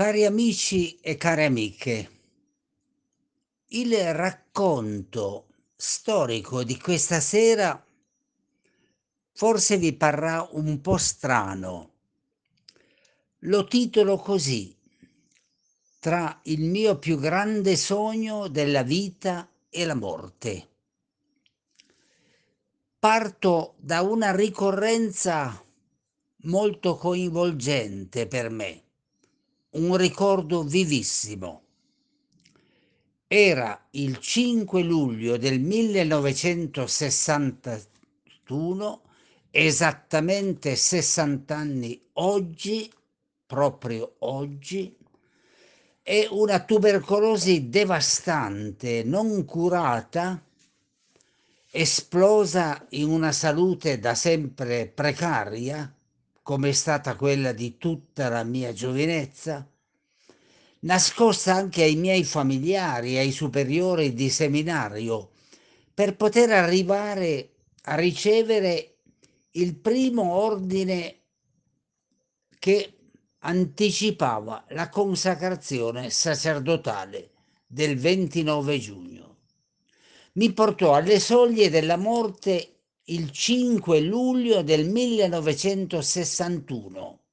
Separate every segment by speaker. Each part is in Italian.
Speaker 1: Cari amici e care amiche, il racconto storico di questa sera forse vi parrà un po' strano. Lo titolo così, tra il mio più grande sogno della vita e la morte. Parto da una ricorrenza molto coinvolgente per me un ricordo vivissimo. Era il 5 luglio del 1961, esattamente 60 anni oggi, proprio oggi, e una tubercolosi devastante, non curata, esplosa in una salute da sempre precaria, come è stata quella di tutta la mia giovinezza, nascosta anche ai miei familiari, ai superiori di seminario, per poter arrivare a ricevere il primo ordine che anticipava la consacrazione sacerdotale del 29 giugno. Mi portò alle soglie della morte il 5 luglio del 1961.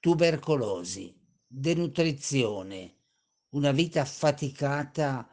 Speaker 1: Tubercolosi, denutrizione, una vita affaticata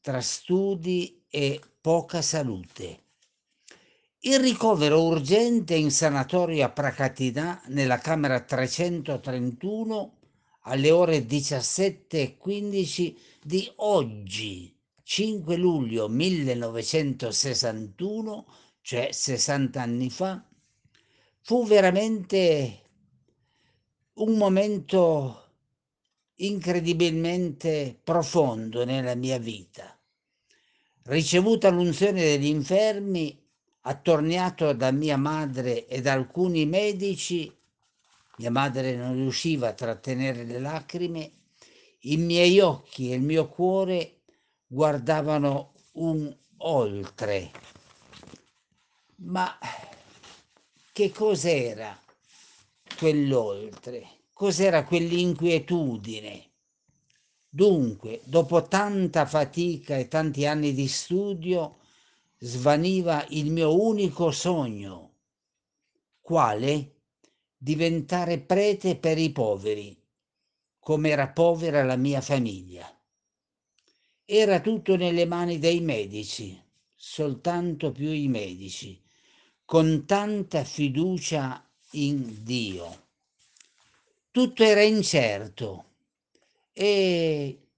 Speaker 1: tra studi e poca salute. Il ricovero urgente in sanatorio a Pracatina nella camera 331 alle ore 17.15 di oggi, 5 luglio 1961, cioè 60 anni fa, fu veramente un momento incredibilmente profondo nella mia vita. Ricevuta l'unzione degli infermi, attorniato da mia madre e da alcuni medici, mia madre non riusciva a trattenere le lacrime, i miei occhi e il mio cuore guardavano un oltre ma che cos'era quell'oltre? Cos'era quell'inquietudine? Dunque, dopo tanta fatica e tanti anni di studio, svaniva il mio unico sogno. Quale? Diventare prete per i poveri, come era povera la mia famiglia. Era tutto nelle mani dei medici, soltanto più i medici con tanta fiducia in Dio. Tutto era incerto e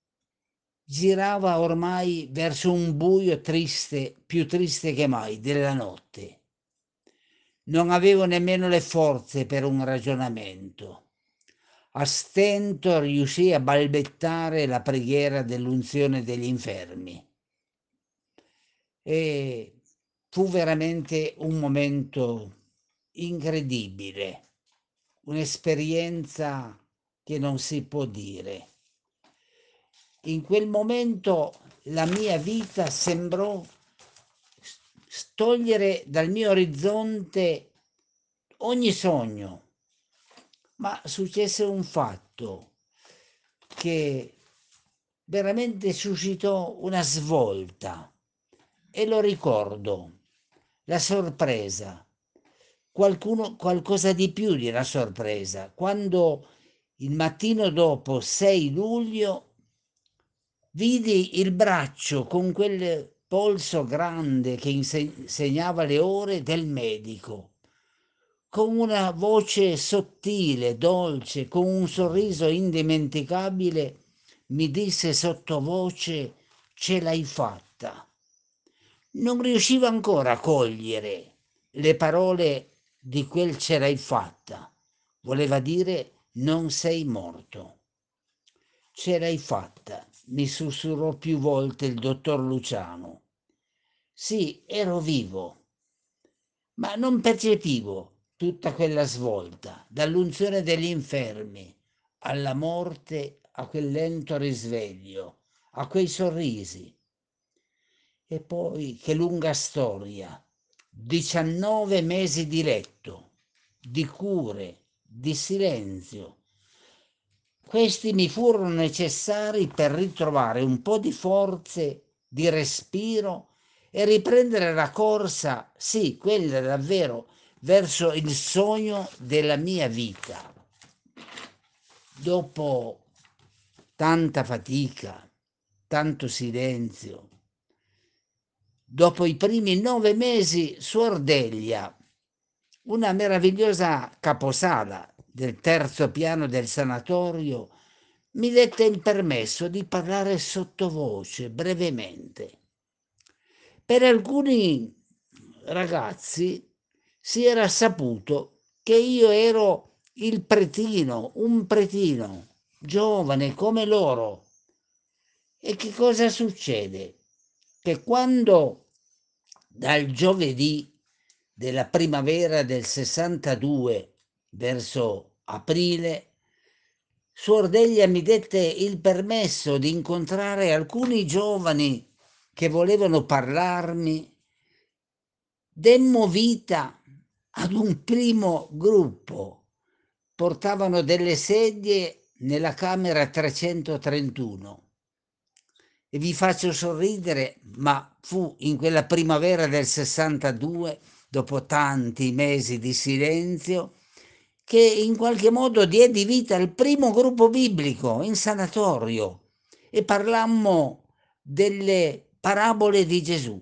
Speaker 1: girava ormai verso un buio triste, più triste che mai, della notte. Non avevo nemmeno le forze per un ragionamento. A stento riuscì a balbettare la preghiera dell'unzione degli infermi. E fu veramente un momento incredibile, un'esperienza che non si può dire. In quel momento la mia vita sembrò togliere dal mio orizzonte ogni sogno, ma successe un fatto che veramente suscitò una svolta e lo ricordo la sorpresa, qualcuno, qualcosa di più di una sorpresa, quando il mattino dopo, 6 luglio, vidi il braccio con quel polso grande che insegnava le ore del medico, con una voce sottile, dolce, con un sorriso indimenticabile, mi disse sottovoce, ce l'hai fatta non riusciva ancora a cogliere le parole di quel ce l'hai fatta. Voleva dire non sei morto. Ce l'hai fatta, mi sussurrò più volte il dottor Luciano. Sì, ero vivo, ma non percepivo tutta quella svolta, dall'unzione degli infermi alla morte, a quel lento risveglio, a quei sorrisi, e poi che lunga storia. 19 mesi di letto, di cure, di silenzio. questi mi furono necessari per ritrovare un po' di forze, di respiro e riprendere la corsa, sì, quella davvero, verso il sogno della mia vita. Dopo tanta fatica, tanto silenzio, dopo i primi nove mesi su Ordeglia, una meravigliosa caposala del terzo piano del sanatorio, mi dette il permesso di parlare sottovoce brevemente. Per alcuni ragazzi si era saputo che io ero il pretino, un pretino, giovane come loro. E che cosa succede? Che quando dal giovedì della primavera del 62 verso aprile, Suordeglia mi dette il permesso di incontrare alcuni giovani che volevano parlarmi. Demmo vita ad un primo gruppo. Portavano delle sedie nella camera 331. E vi faccio sorridere, ma fu in quella primavera del 62, dopo tanti mesi di silenzio, che in qualche modo diedi vita al primo gruppo biblico in sanatorio e parlammo delle parabole di Gesù.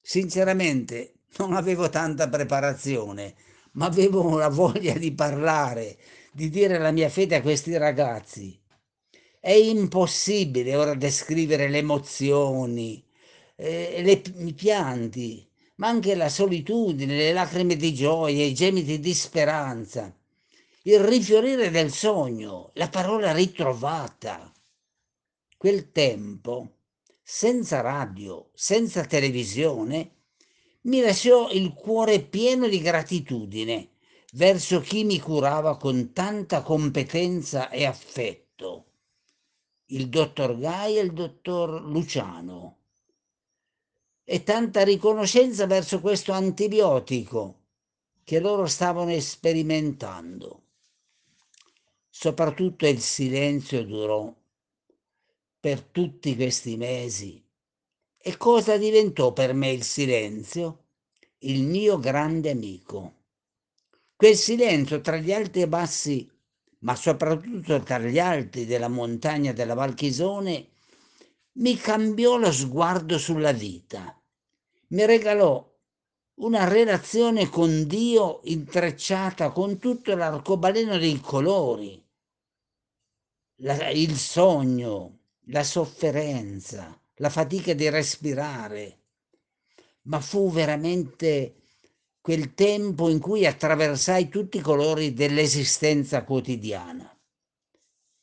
Speaker 1: Sinceramente non avevo tanta preparazione, ma avevo la voglia di parlare, di dire la mia fede a questi ragazzi. È impossibile ora descrivere le emozioni, eh, le, i pianti, ma anche la solitudine, le lacrime di gioia, i gemiti di speranza il rifiorire del sogno, la parola ritrovata. Quel tempo, senza radio, senza televisione, mi lasciò il cuore pieno di gratitudine verso chi mi curava con tanta competenza e affetto, il dottor Gai e il dottor Luciano, e tanta riconoscenza verso questo antibiotico che loro stavano sperimentando. Soprattutto il silenzio durò per tutti questi mesi. E cosa diventò per me il silenzio? Il mio grande amico. Quel silenzio tra gli alti e bassi, ma soprattutto tra gli alti della montagna della Valchisone, mi cambiò lo sguardo sulla vita. Mi regalò una relazione con Dio intrecciata con tutto l'arcobaleno dei colori, la, il sogno, la sofferenza, la fatica di respirare, ma fu veramente quel tempo in cui attraversai tutti i colori dell'esistenza quotidiana.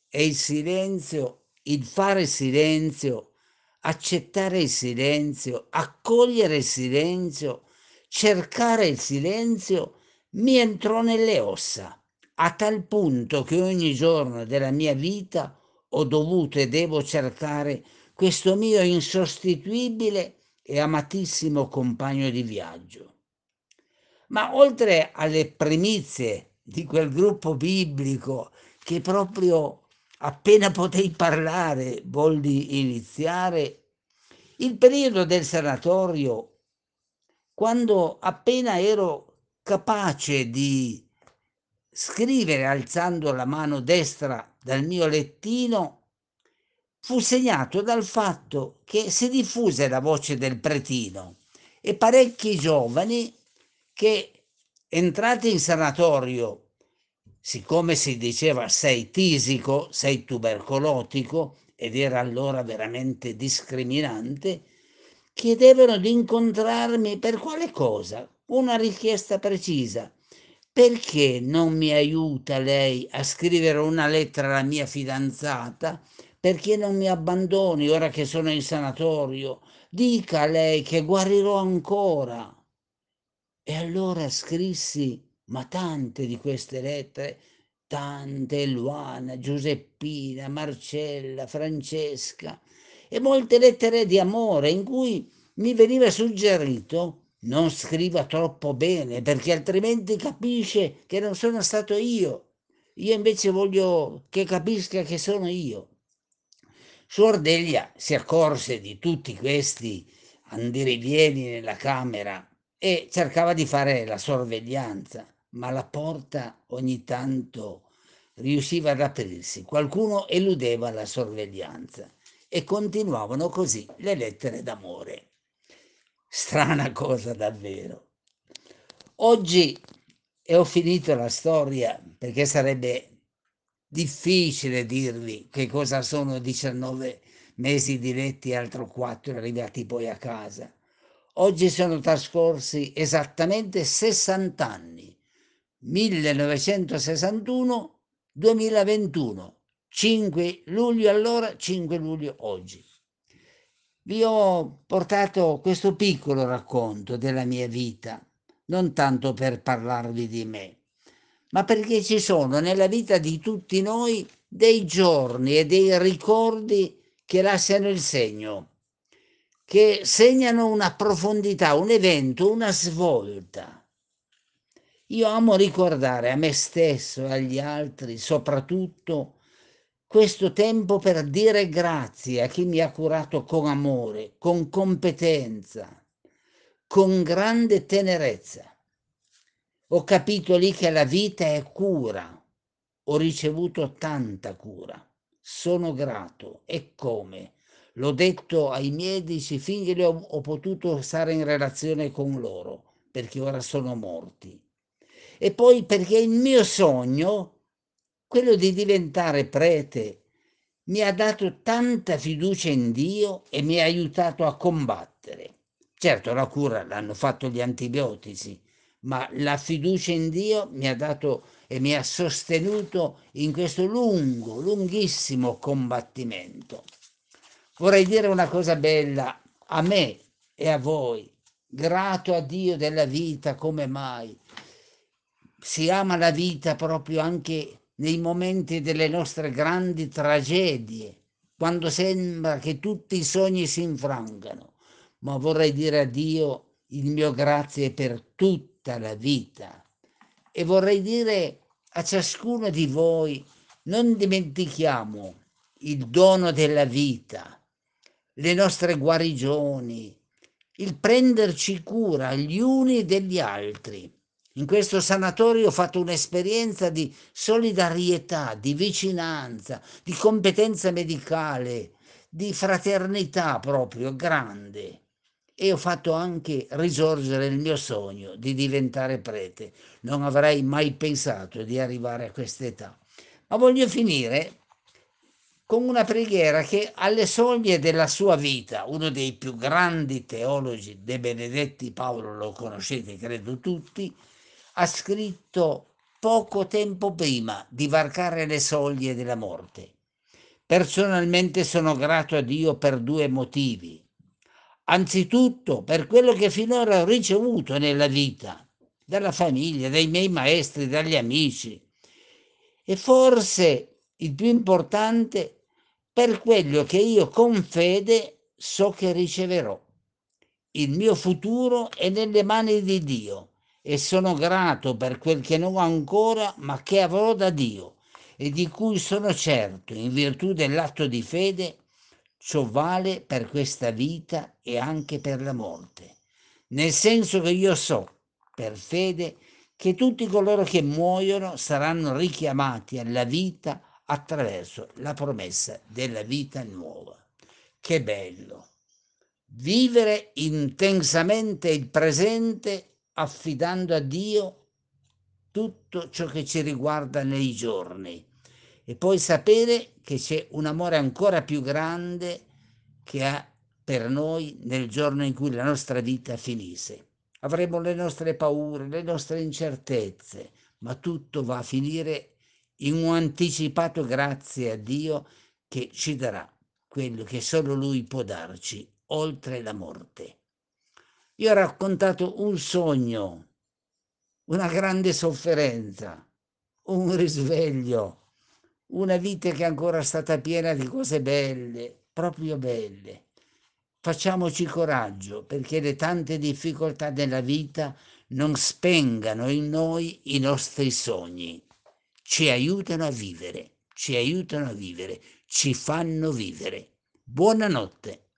Speaker 1: E il silenzio, il fare silenzio, accettare il silenzio, accogliere il silenzio, cercare il silenzio, mi entrò nelle ossa a tal punto che ogni giorno della mia vita ho dovuto e devo cercare questo mio insostituibile e amatissimo compagno di viaggio. Ma oltre alle primizie di quel gruppo biblico che proprio appena potei parlare volli iniziare, il periodo del sanatorio, quando appena ero capace di scrivere alzando la mano destra dal mio lettino fu segnato dal fatto che si diffuse la voce del pretino e parecchi giovani che entrati in sanatorio, siccome si diceva sei tisico, sei tubercolotico, ed era allora veramente discriminante, chiedevano di incontrarmi per quale cosa? Una richiesta precisa perché non mi aiuta lei a scrivere una lettera alla mia fidanzata? Perché non mi abbandoni ora che sono in sanatorio? Dica a lei che guarirò ancora. E allora scrissi, ma tante di queste lettere, tante, Luana, Giuseppina, Marcella, Francesca, e molte lettere di amore in cui mi veniva suggerito non scriva troppo bene perché altrimenti capisce che non sono stato io io invece voglio che capisca che sono io. Suor Delia si accorse di tutti questi andirivieni nella camera e cercava di fare la sorveglianza, ma la porta ogni tanto riusciva ad aprirsi, qualcuno eludeva la sorveglianza e continuavano così le lettere d'amore. Strana cosa davvero. Oggi e ho finito la storia perché sarebbe difficile dirvi che cosa sono 19 mesi diretti e altro 4 arrivati poi a casa. Oggi sono trascorsi esattamente 60 anni, 1961-2021, 5 luglio allora, 5 luglio oggi. Vi ho portato questo piccolo racconto della mia vita, non tanto per parlarvi di me, ma perché ci sono nella vita di tutti noi dei giorni e dei ricordi che lasciano il segno, che segnano una profondità, un evento, una svolta. Io amo ricordare a me stesso e agli altri, soprattutto, questo tempo per dire grazie a chi mi ha curato con amore, con competenza, con grande tenerezza. Ho capito lì che la vita è cura, ho ricevuto tanta cura, sono grato e come. L'ho detto ai medici finché ho, ho potuto stare in relazione con loro, perché ora sono morti. E poi perché il mio sogno quello di diventare prete mi ha dato tanta fiducia in Dio e mi ha aiutato a combattere. Certo, la cura l'hanno fatto gli antibiotici, ma la fiducia in Dio mi ha dato e mi ha sostenuto in questo lungo, lunghissimo combattimento. Vorrei dire una cosa bella a me e a voi, grato a Dio della vita come mai. Si ama la vita proprio anche nei momenti delle nostre grandi tragedie, quando sembra che tutti i sogni si infrangano, ma vorrei dire a Dio il mio grazie per tutta la vita. E vorrei dire a ciascuno di voi non dimentichiamo il dono della vita, le nostre guarigioni, il prenderci cura gli uni degli altri in questo sanatorio ho fatto un'esperienza di solidarietà, di vicinanza, di competenza medicale, di fraternità proprio grande. E ho fatto anche risorgere il mio sogno di diventare prete. Non avrei mai pensato di arrivare a quest'età. Ma voglio finire con una preghiera che alle soglie della sua vita, uno dei più grandi teologi dei Benedetti, Paolo lo conoscete credo tutti, ha scritto poco tempo prima di varcare le soglie della morte. Personalmente sono grato a Dio per due motivi. Anzitutto per quello che finora ho ricevuto nella vita, dalla famiglia, dai miei maestri, dagli amici. E forse il più importante per quello che io con fede so che riceverò. Il mio futuro è nelle mani di Dio e sono grato per quel che non ho ancora, ma che avrò da Dio e di cui sono certo, in virtù dell'atto di fede, ciò vale per questa vita e anche per la morte. Nel senso che io so, per fede, che tutti coloro che muoiono saranno richiamati alla vita attraverso la promessa della vita nuova. Che bello! Vivere intensamente il presente affidando a Dio tutto ciò che ci riguarda nei giorni e poi sapere che c'è un amore ancora più grande che ha per noi nel giorno in cui la nostra vita finisse. Avremo le nostre paure, le nostre incertezze, ma tutto va a finire in un anticipato grazie a Dio che ci darà quello che solo Lui può darci, oltre la morte. Io ho raccontato un sogno, una grande sofferenza, un risveglio, una vita che è ancora stata piena di cose belle, proprio belle. Facciamoci coraggio perché le tante difficoltà della vita non spengano in noi i nostri sogni. Ci aiutano a vivere, ci aiutano a vivere, ci fanno vivere. Buonanotte.